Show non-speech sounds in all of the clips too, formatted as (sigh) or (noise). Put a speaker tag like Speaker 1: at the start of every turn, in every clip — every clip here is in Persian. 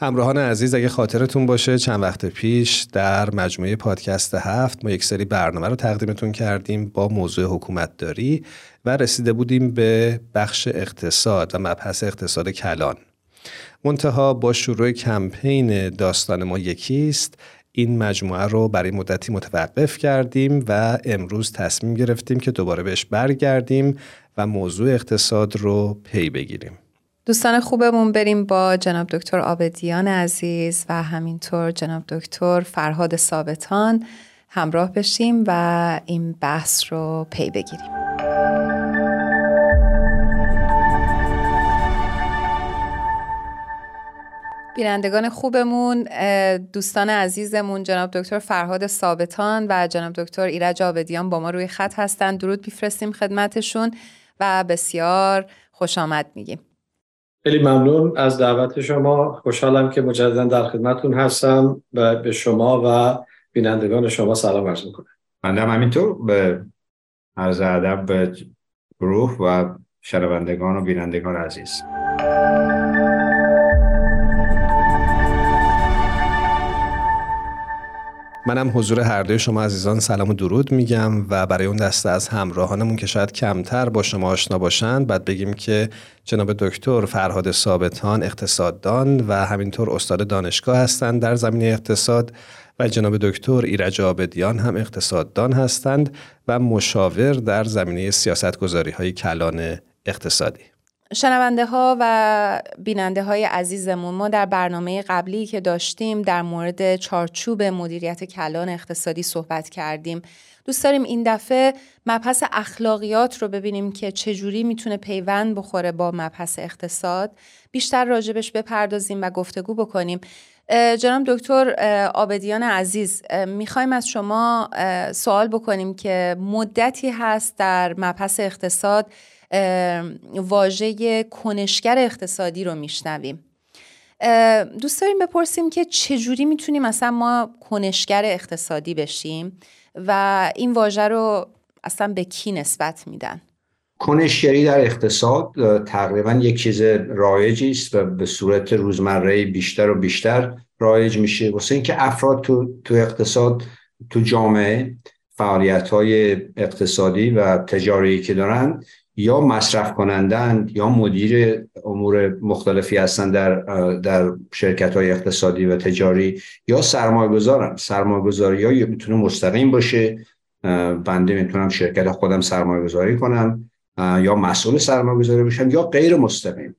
Speaker 1: همراهان عزیز اگه خاطرتون باشه چند وقت پیش در مجموعه پادکست هفت ما یک سری برنامه رو تقدیمتون کردیم با موضوع حکومت داری و رسیده بودیم به بخش اقتصاد و مبحث اقتصاد کلان. منتها با شروع کمپین داستان ما یکیست. این مجموعه رو برای مدتی متوقف کردیم و امروز تصمیم گرفتیم که دوباره بهش برگردیم و موضوع اقتصاد رو پی بگیریم.
Speaker 2: دوستان خوبمون بریم با جناب دکتر آبدیان عزیز و همینطور جناب دکتر فرهاد ثابتان همراه بشیم و این بحث رو پی بگیریم. بینندگان خوبمون دوستان عزیزمون جناب دکتر فرهاد ثابتان و جناب دکتر ایرج آبدیان با ما روی خط هستند درود میفرستیم خدمتشون و بسیار خوش آمد میگیم.
Speaker 3: خیلی ممنون از دعوت شما. خوشحالم که مجددا در خدمتون هستم و به شما و بینندگان شما سلام عرض می‌کنم.
Speaker 4: هم همینطور به عرض ادب به گروه و شنوندگان و بینندگان عزیز.
Speaker 1: منم حضور هر دوی شما عزیزان سلام و درود میگم و برای اون دسته از همراهانمون که شاید کمتر با شما آشنا باشند بعد بگیم که جناب دکتر فرهاد ثابتان اقتصاددان و همینطور استاد دانشگاه هستند در زمینه اقتصاد و جناب دکتر ایرج آبدیان هم اقتصاددان هستند و مشاور در زمینه سیاستگذاری های کلان اقتصادی.
Speaker 2: شنونده ها و بیننده های عزیزمون ما در برنامه قبلی که داشتیم در مورد چارچوب مدیریت کلان اقتصادی صحبت کردیم. دوست داریم این دفعه مبحث اخلاقیات رو ببینیم که چجوری می‌تونه پیوند بخوره با مبحث اقتصاد. بیشتر راجبش بپردازیم و گفتگو بکنیم. جناب دکتر آبدیان عزیز می‌خوایم از شما سوال بکنیم که مدتی هست در مبحث اقتصاد واژه کنشگر اقتصادی رو میشنویم. دوست داریم بپرسیم که چجوری می‌تونیم اصلا ما کنشگر اقتصادی بشیم و این واژه رو اصلا به کی نسبت میدن؟
Speaker 4: کنشگری در اقتصاد تقریبا یک چیز رایجی است و به صورت روزمره بیشتر و بیشتر رایج میشه. واسه اینکه افراد تو, تو اقتصاد تو جامعه فعالیت های اقتصادی و تجاری که دارن یا مصرف کنندن یا مدیر امور مختلفی هستن در در شرکت های اقتصادی و تجاری یا سرمایه گذارن سرمایه گذاری یا می‌تونه مستقیم باشه بنده می‌تونم شرکت خودم سرمایه گذاری کنم یا مسئول سرمایه گذاری باشم یا غیر مستقیم.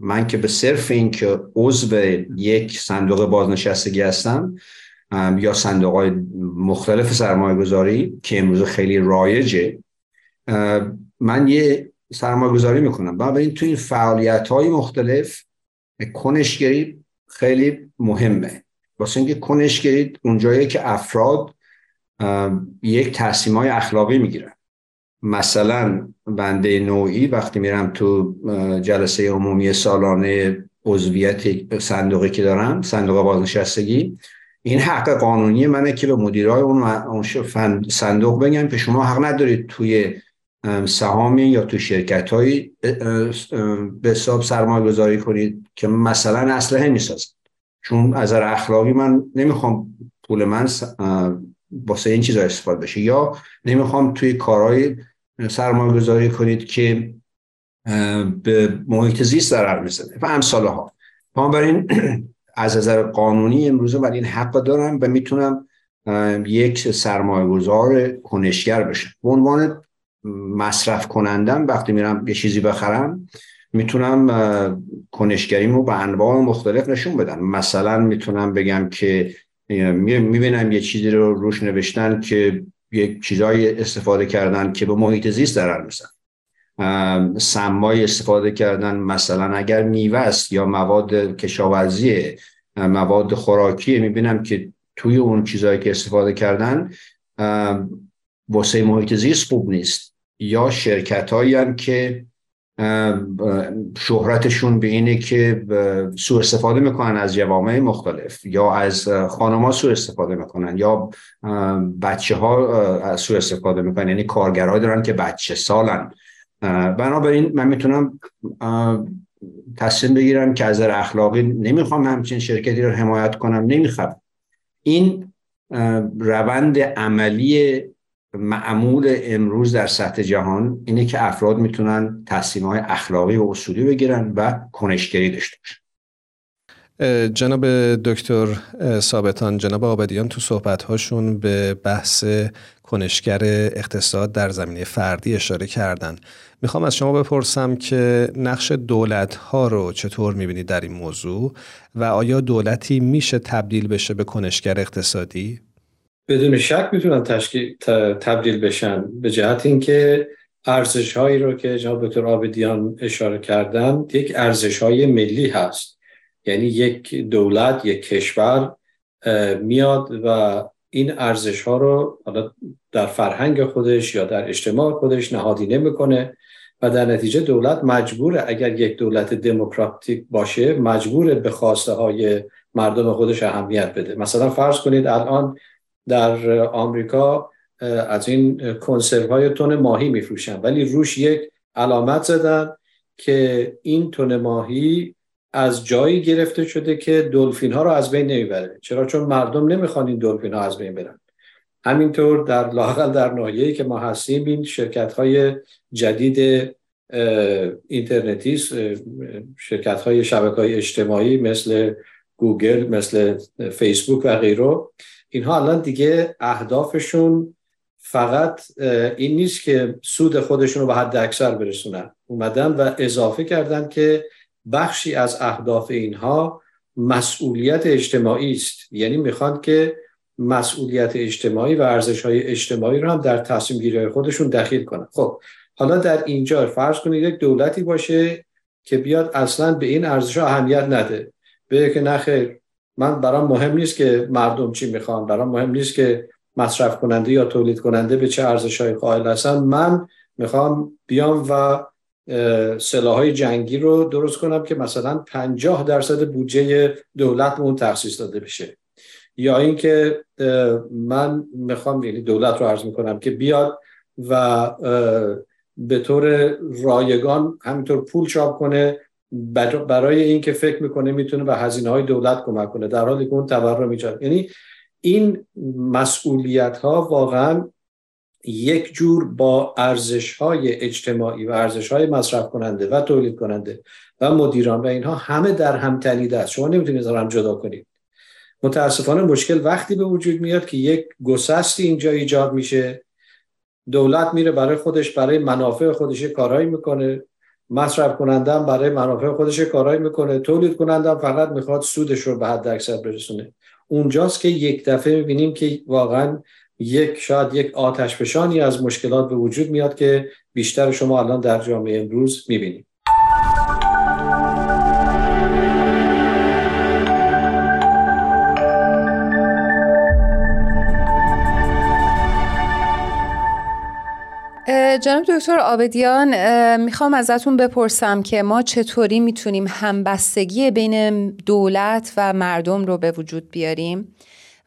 Speaker 4: من که به صرف این که عضو یک صندوق بازنشستگی هستم یا صندوق های مختلف سرمایه گذاری که امروز خیلی رایجه من یه سرمایه گذاری می‌کنم بنابراین تو این فعالیت های مختلف کنشگری خیلی مهمه. واسه اینکه کنشگری اونجایی که افراد یک تصمیم های اخلاقی می‌گیرن. مثلا بنده نوعی وقتی میرم تو جلسه عمومی سالانه عضویت صندوقی که دارم صندوق بازنشستگی این حق قانونی منه که به مدیرای اون صندوق بگم که شما حق ندارید توی سهامی یا تو شرکت هایی به حساب سرمایه گذاری کنید که مثلا اسلحه می‌سازن. چون از اخلاقی من نمی‌خوام پول من واسه این چیزا استفاده بشه. یا نمی‌خوام توی کارهای سرمایه گذاری کنید که به محیط زیست ضرر می‌زنه. و امثال ها بنابراین (clears throat) از نظر قانونی امروزه من این حق دارم و می‌تونم یک سرمایه گذار کنشگر بشم. به عنوان مصرف کنندم وقتی میرم یه چیزی بخرم می‌تونم کنشگریمو به انواع مختلف نشون بدم. مثلا می‌تونم بگم که می‌بینم یه چیزی رو روش نوشتن که یک چیزایی استفاده کردن که به محیط زیست ضرر میزن. سمای استفاده کردن مثلا اگر میوه است یا مواد کشاورزی مواد خوراکی می‌بینم که توی اون چیزهایی که استفاده کردن واسه محیط زیست خوب نیست. یا شرکت هایی که شهرتشون به اینه که سوء استفاده می‌کنن از جوامع مختلف یا از خانما سوء استفاده می‌کنن یا بچه ها سوء استفاده می‌کنن. یعنی کارگرها دارن که بچه سالن. بنابراین من می‌تونم تصمیم بگیرن که از اخلاقی نمی‌خوام همچین شرکتی رو حمایت کنم. نمی‌خوام. این روند عملی معمول امروز در سطح جهان اینه که افراد می‌تونن تصمیم های اخلاقی و اصولی بگیرن و کنشگری داشته باشن
Speaker 1: جناب دکتر ثابتان جناب آبدیان تو صحبت هاشون به بحث کنشگر اقتصاد در زمینه فردی اشاره کردن می‌خوام از شما بپرسم که نقش دولت ها رو چطور می‌بینید در این موضوع و آیا دولتی میشه تبدیل بشه به کنشگر اقتصادی؟
Speaker 3: بدون شک می‌تونن تشکیل تبدیل بشن. به جهت اینکه ارزش هایی رو که جناب دکتر آبدیان اشاره کردن یک ارزش های ملی هست. یعنی یک دولت یک کشور میاد و این ارزش ها رو در فرهنگ خودش یا در اجتماع خودش نهادینه می‌کنه و در نتیجه دولت مجبوره. اگر یک دولت دموکراتیک باشه مجبور به خواسته های مردم خودش اهمیت بده. مثلا فرض کنید الان در آمریکا از این کنسرو های تون ماهی میفروشن. ولی روش یک علامت زدن که این تون ماهی از جایی گرفته شده که دلفین ها رو از بین نمی‌بره. چرا؟ چون مردم نمی‌خوان این دلفین ها از بین برن. همینطور در لاقل در ناحیه‌ای که ما هستیم این شرکت های جدید اینترنتی شرکت های شبکه های اجتماعی مثل گوگل مثل فیسبوک و غیره اینها الان دیگه اهدافشون فقط این نیست که سود خودشون رو به حد اکثر برسونن. اومدن و اضافه کردن که بخشی از اهداف اینها مسئولیت اجتماعی است. یعنی می‌خوان که مسئولیت اجتماعی و ارزش های اجتماعی رو هم در تصمیم گیری خودشون دخیل کنن. خب حالا در اینجا فرض کنید یک دولتی باشه که بیاد اصلا به این ارزش اهمیت نده. بگه که نخیر من برام مهم نیست که مردم چی می‌خوان برام مهم نیست که مصرف کننده یا تولید کننده به چه ارزش های قائل هستن. من می‌خوام بیام و های جنگی رو درست کنم که مثلا 50 درصد بودجه دولت اون تخصیص داده بشه. یا اینکه من می‌خوام یعنی دولت رو عرض می‌کنم که بیاد و به طور رایگان همینطور پول چاپ کنه برای اینکه فکر می‌کنه می‌تونه به هزینه های دولت کمک کنه در حالی که اون تورم میجاد یعنی این مسئولیت ها واقعا یک جور با ارزش های اجتماعی و ارزش های مصرف کننده و تولید کننده و مدیران و اینها همه در هم تنیده است. شما نمی‌تونید هم جدا کنید. متاسفانه مشکل وقتی به وجود میاد که یک گسستی اینجا ایجاد میشه. دولت میره برای خودش برای منافع خودش کارهایی می‌کنه. مصرف کننده برای منافع خودش کارهایی می‌کنه تولید کننده فقط می‌خواد سودش رو به حد اکثر برسونه. اونجاست که یک دفعه می‌بینیم که واقعا یک شاید یک آتش فشانی از مشکلات به وجود میاد که بیشتر شما الان در جامعه امروز می‌بینید.
Speaker 2: جناب دکتر آبدیان می‌خوام ازتون بپرسم که ما چطوری می‌تونیم همبستگی بین دولت و مردم رو به وجود بیاریم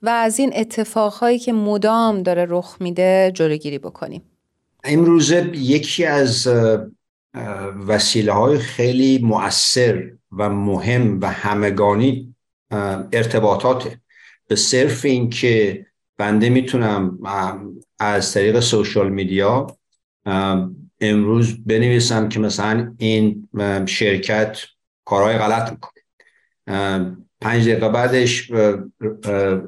Speaker 2: و از این اتفاقهایی که مدام داره رخ میده جلوگیری بکنیم؟
Speaker 4: امروزه یکی از وسیله های خیلی مؤثر و مهم و همگانی ارتباطاته. به صرف این که بنده می‌تونم از طریق سوشال میدیا امروز بنویسم که مثلا این شرکت کارهای غلط می‌کنه. پنج دقیقه بعدش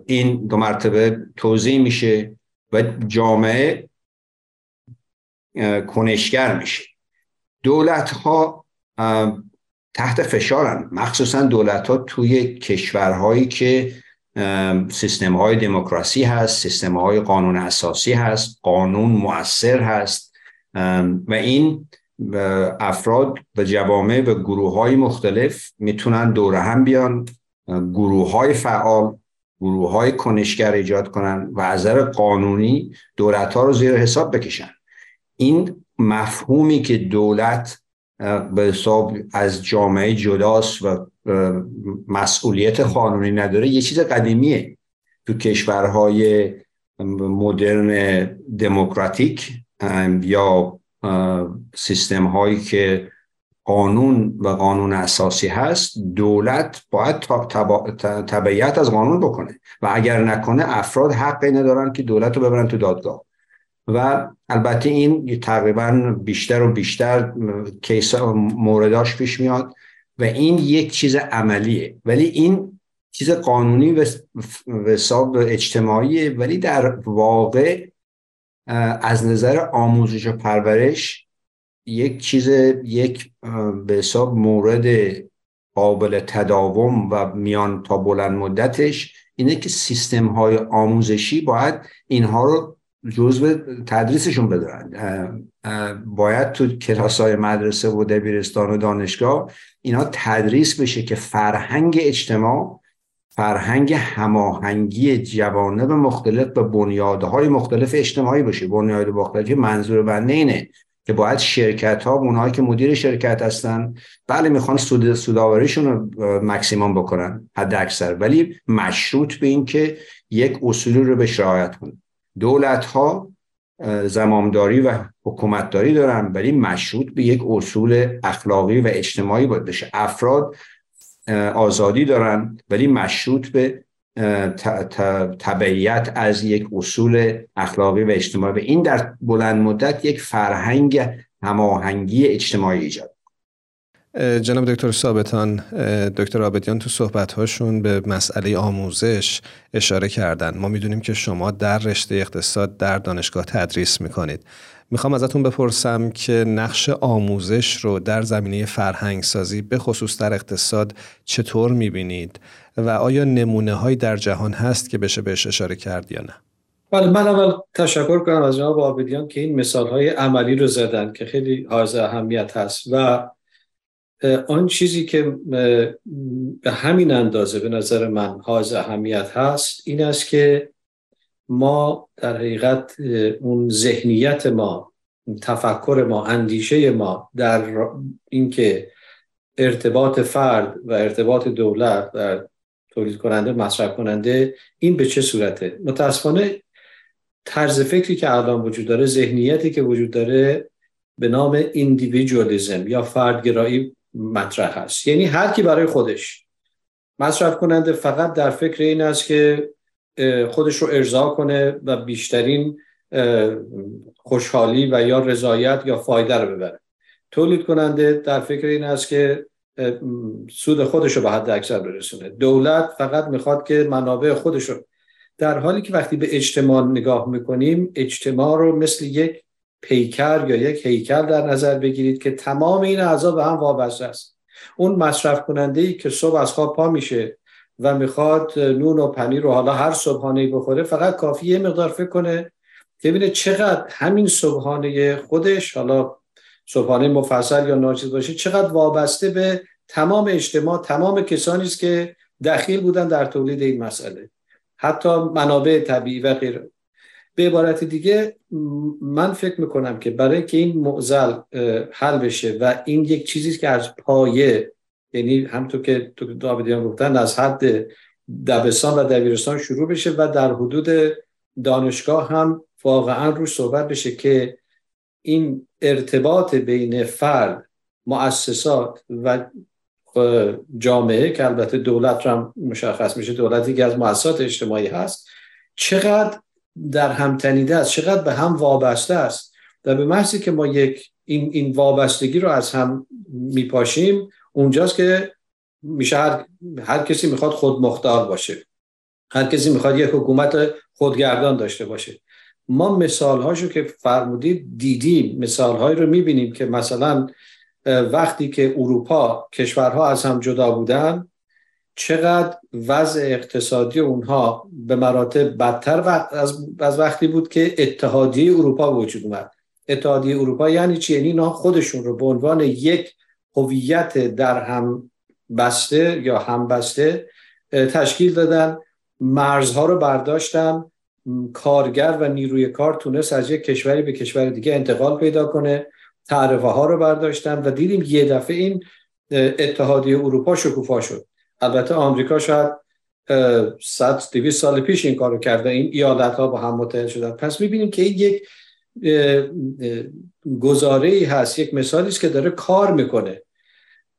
Speaker 4: این دو مرتبه توضیح میشه و جامعه کنشگر میشه. دولت ها تحت فشارن. مخصوصا دولت ها توی کشورهایی که سیستم های دموکراسی هست سیستم های قانون اساسی هست قانون مؤثر هست. و این افراد و جوامع و گروه های مختلف می‌تونن دور هم بیان گروه های فعال گروه های کنشگر ایجاد کنن و از نظر قانونی دولت ها رو زیر حساب بکشن. این مفهومی که دولت به حساب از جامعه جداست و مسئولیت قانونی نداره یه چیز قدیمیه. تو کشورهای مدرن دموکراتیک یا سیستم هایی که قانون و قانون اساسی هست دولت باید تبعیت از قانون بکنه و اگر نکنه افراد حقی ندارن که دولت رو ببرن تو دادگاه. و البته این تقریبا بیشتر و بیشتر کیس مورداش پیش میاد و این یک چیز عملیه. ولی این چیز قانونی و حساب اجتماعی ولی در واقع از نظر آموزش و پرورش یک چیز یک به حساب مورد قابل تداوم و میان تا بلند مدتش اینه که سیستم های آموزشی باید اینها رو جزء تدریسشون بدارن. باید تو کلاس های مدرسه و دبیرستان و دانشگاه اینا تدریس بشه که فرهنگ اجتماع فرهنگ هماهنگی جوانب مختلف و بنیادهای مختلف اجتماعی باشه. بنیاد مختلفی منظور بنده اینه که باید شرکت ها اونهایی که مدیر شرکت هستن بله می‌خوان سود سوداوریشون رو مکسیموم بکنن حد اکثر. ولی مشروط به این که یک اصولی رو به رعایت کنن. دولت ها زمامداری و حکومتداری دارن ولی مشروط به یک اصول اخلاقی و اجتماعی باید بشه. افراد آزادی دارن ولی مشروط به تبعیت از یک اصول اخلاقی و اجتماعی. و این در بلند مدت یک فرهنگ هماهنگی اجتماعی ایجاد
Speaker 1: جناب دکتر ثابتان دکتر آبدیان تو صحبتهاشون به مسئله آموزش اشاره کردن. ما می‌دونیم که شما در رشته اقتصاد در دانشگاه تدریس می‌کنید. می‌خوام ازتون بپرسم که نقش آموزش رو در زمینه فرهنگ سازی به خصوص در اقتصاد چطور می‌بینید و آیا نمونه هایی در جهان هست که بشه بهش اشاره کرد یا نه؟
Speaker 3: بله من اول تشکر کنم از جناب آبدیان که این مثال های عملی رو زدن که خیلی حائز اهمیت هست و آن چیزی که به همین اندازه به نظر من حائز اهمیت هست این است که ما در حقیقت اون ذهنیت ما تفکر ما اندیشه ما در اینکه ارتباط فرد و ارتباط دولت و تولید کننده مصرف کننده این به چه صورته؟ متاسفانه طرز فکری که الان وجود داره ذهنیتی که وجود داره به نام ایندیویدوالیزم یا فردگرایی مطرح هست یعنی هر کی برای خودش مصرف کننده فقط در فکر این است که خودش رو ارضا کنه و بیشترین خوشحالی و یا رضایت یا فایده رو ببره. تولید کننده در فکر این است که سود خودش رو به حد اکثر برسونه. دولت فقط می‌خواد که منابع خودش رو در حالی که وقتی به اجتماع نگاه می‌کنیم اجتماع رو مثل یک پیکر یا یک هیکل در نظر بگیرید که تمام این اعضا به هم وابسته است. اون مصرف کننده ای که صبح از خواب پا میشه و می‌خواد نون و پنیر رو حالا هر صبحانه بخوره فقط کافی یه مقدار فکر کنه ببینه چقدر همین صبحانه خودش حالا صبحانه مفصل یا ناچیز باشه چقدر وابسته به تمام اجتماع تمام کسانی است که دخیل بودن در تولید این مسئله. حتی منابع طبیعی و غیره. به عبارت دیگه من فکر می‌کنم که برای که این معضل حل بشه و این یک چیزی که از پایه یعنی همطور که داویدیان گفتن از حد دبستان و دبیرستان شروع بشه و در حدود دانشگاه هم واقعا روش صحبت بشه که این ارتباط بین فرد مؤسسات و جامعه که البته دولت هم مشخص میشه دولتی که از مؤسسات اجتماعی هست چقدر در هم تنیده است. چقدر به هم وابسته است. و به محضی که ما یک این, این وابستگی رو از هم میپاشیم اونجاست که میشه هر, هر کسی می‌خواد خود مختار باشه. هر کسی می‌خواد یک حکومت خودگردان داشته باشه. ما مثال هاشو که فرمودید دیدیم. مثال هایی رو می‌بینیم که مثلا وقتی که اروپا کشورها از هم جدا بودن چقدر وضع اقتصادی اونها به مراتب بدتر از وقتی بود که اتحادیه اروپا وجود اومد. اتحادیه اروپا یعنی چی؟ یعنی اینا خودشون رو به عنوان یک هویت در هم بسته یا هم بسته تشکیل دادن مرزها رو برداشتن کارگر و نیروی کار تونست از یک کشوری به کشور دیگه انتقال پیدا کنه تعرفه ها رو برداشتن و دیدیم یه دفعه این اتحادیه اروپا شکوفا شد. البته آمریکا شاید 100 200 سال پیش این کارو کرده این ایالت ها با هم متحد شدن. پس می‌بینیم که این یک گزاره ای هست یک مثالی است که داره کار می‌کنه.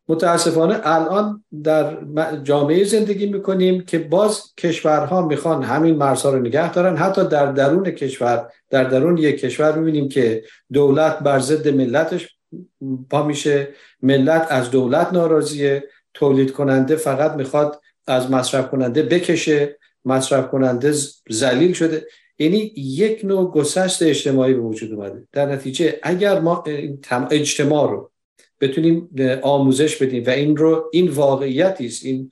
Speaker 3: متاسفانه الان در جامعه زندگی می‌کنیم که باز کشورها می‌خوان همین مرزها رو نگه دارن. حتی در درون کشور در درون یک کشور می‌بینیم که دولت بر ضد ملتش پا میشه. ملت از دولت ناراضیه. تولید کننده فقط می‌خواد از مصرف کننده بکشه مصرف کننده زلیل شده. یعنی یک نوع گسست اجتماعی به وجود اومده. در نتیجه اگر ما اجتماع رو بتونیم آموزش بدیم و این رو این واقعیتی است این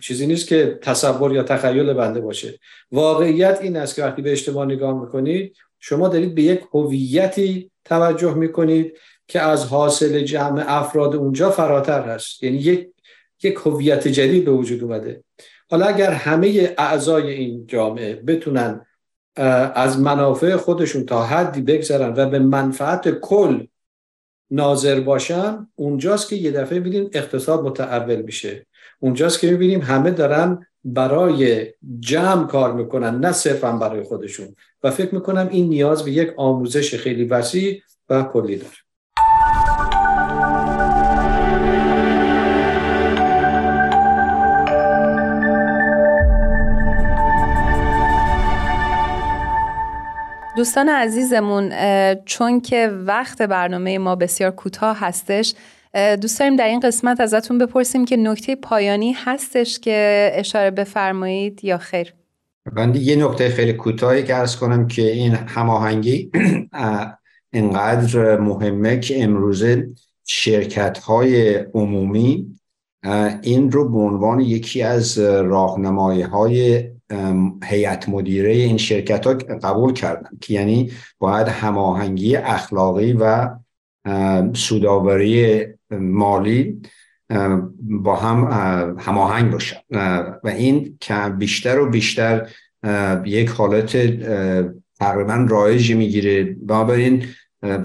Speaker 3: چیزی نیست که تصور یا تخیل بنده باشه. واقعیت این است که وقتی به اجتماع نگاه می‌کنید شما دارید به یک هویتی توجه می‌کنید که از حاصل جمع افراد اونجا فراتر هست. یعنی یک یک هویت جدید به وجود اومده. حالا اگر همه اعضای این جامعه بتونن از منافع خودشون تا حدی بگذرن و به منفعت کل ناظر باشن اونجاست که یه دفعه ببینیم اقتصاد متعول میشه. اونجاست که می‌بینیم همه دارن برای جمع کار می‌کنن نه صرفا برای خودشون. و فکر می‌کنم این نیاز به یک آموزش خیلی وسیع و کلی داره.
Speaker 2: دوستان عزیزمون چون که وقت برنامه ما بسیار کوتاه هستش دوست داریم در این قسمت ازتون بپرسیم که نکته پایانی هستش که اشاره بفرمایید یا خیر؟
Speaker 4: من یه نکته خیلی کوتاهی که ارز کنم که این هماهنگی (clears throat) اینقدر مهمه که امروزه شرکت های عمومی این رو به عنوان یکی از راهنمایی های هیئت مدیره این شرکت ها قبول کردن که یعنی باید هماهنگی اخلاقی و سوداوری مالی با هم هماهنگ باشن. و این که بیشتر و بیشتر یک حالت تقریبا رایجی می‌گیره. بنابراین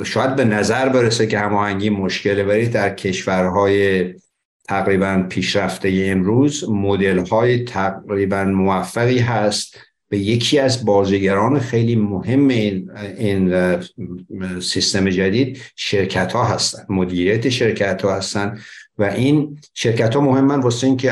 Speaker 4: شاید به نظر برسه که هماهنگی مشکله ولی در کشورهای تقریبا پیشرفته امروز مدل های تقریبا موفقی هست به یکی از بازیگران خیلی مهم این, سیستم جدید شرکت ها هستن مدیریت شرکت ها هستن و این شرکت ها مهمن واسه این که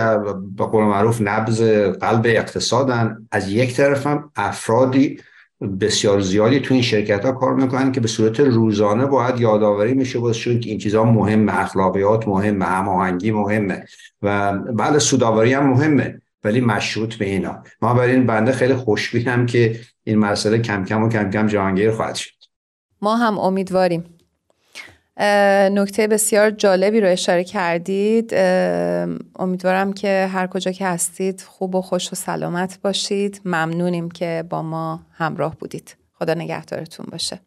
Speaker 4: به قول معروف نبز قلب اقتصادن. از یک طرف هم افرادی بسیار زیادی تو این شرکت ها کار می‌کنن که به صورت روزانه باید یادآوری میشه واسه که این چیزها مهمه اخلاقیات مهمه هماهنگی مهمه و بله سوداوری هم مهمه ولی مشروط به اینا. ما برای این بنده خیلی خوشبینم که این مسئله کم کم و کم کم جهانگیر خواهد شد.
Speaker 2: ما هم امیدواریم. نکته بسیار جالبی رو اشاره کردید. امیدوارم که هر کجا که هستید خوب و خوش و سلامت باشید. ممنونیم که با ما همراه بودید. خدا نگهدارتون باشه.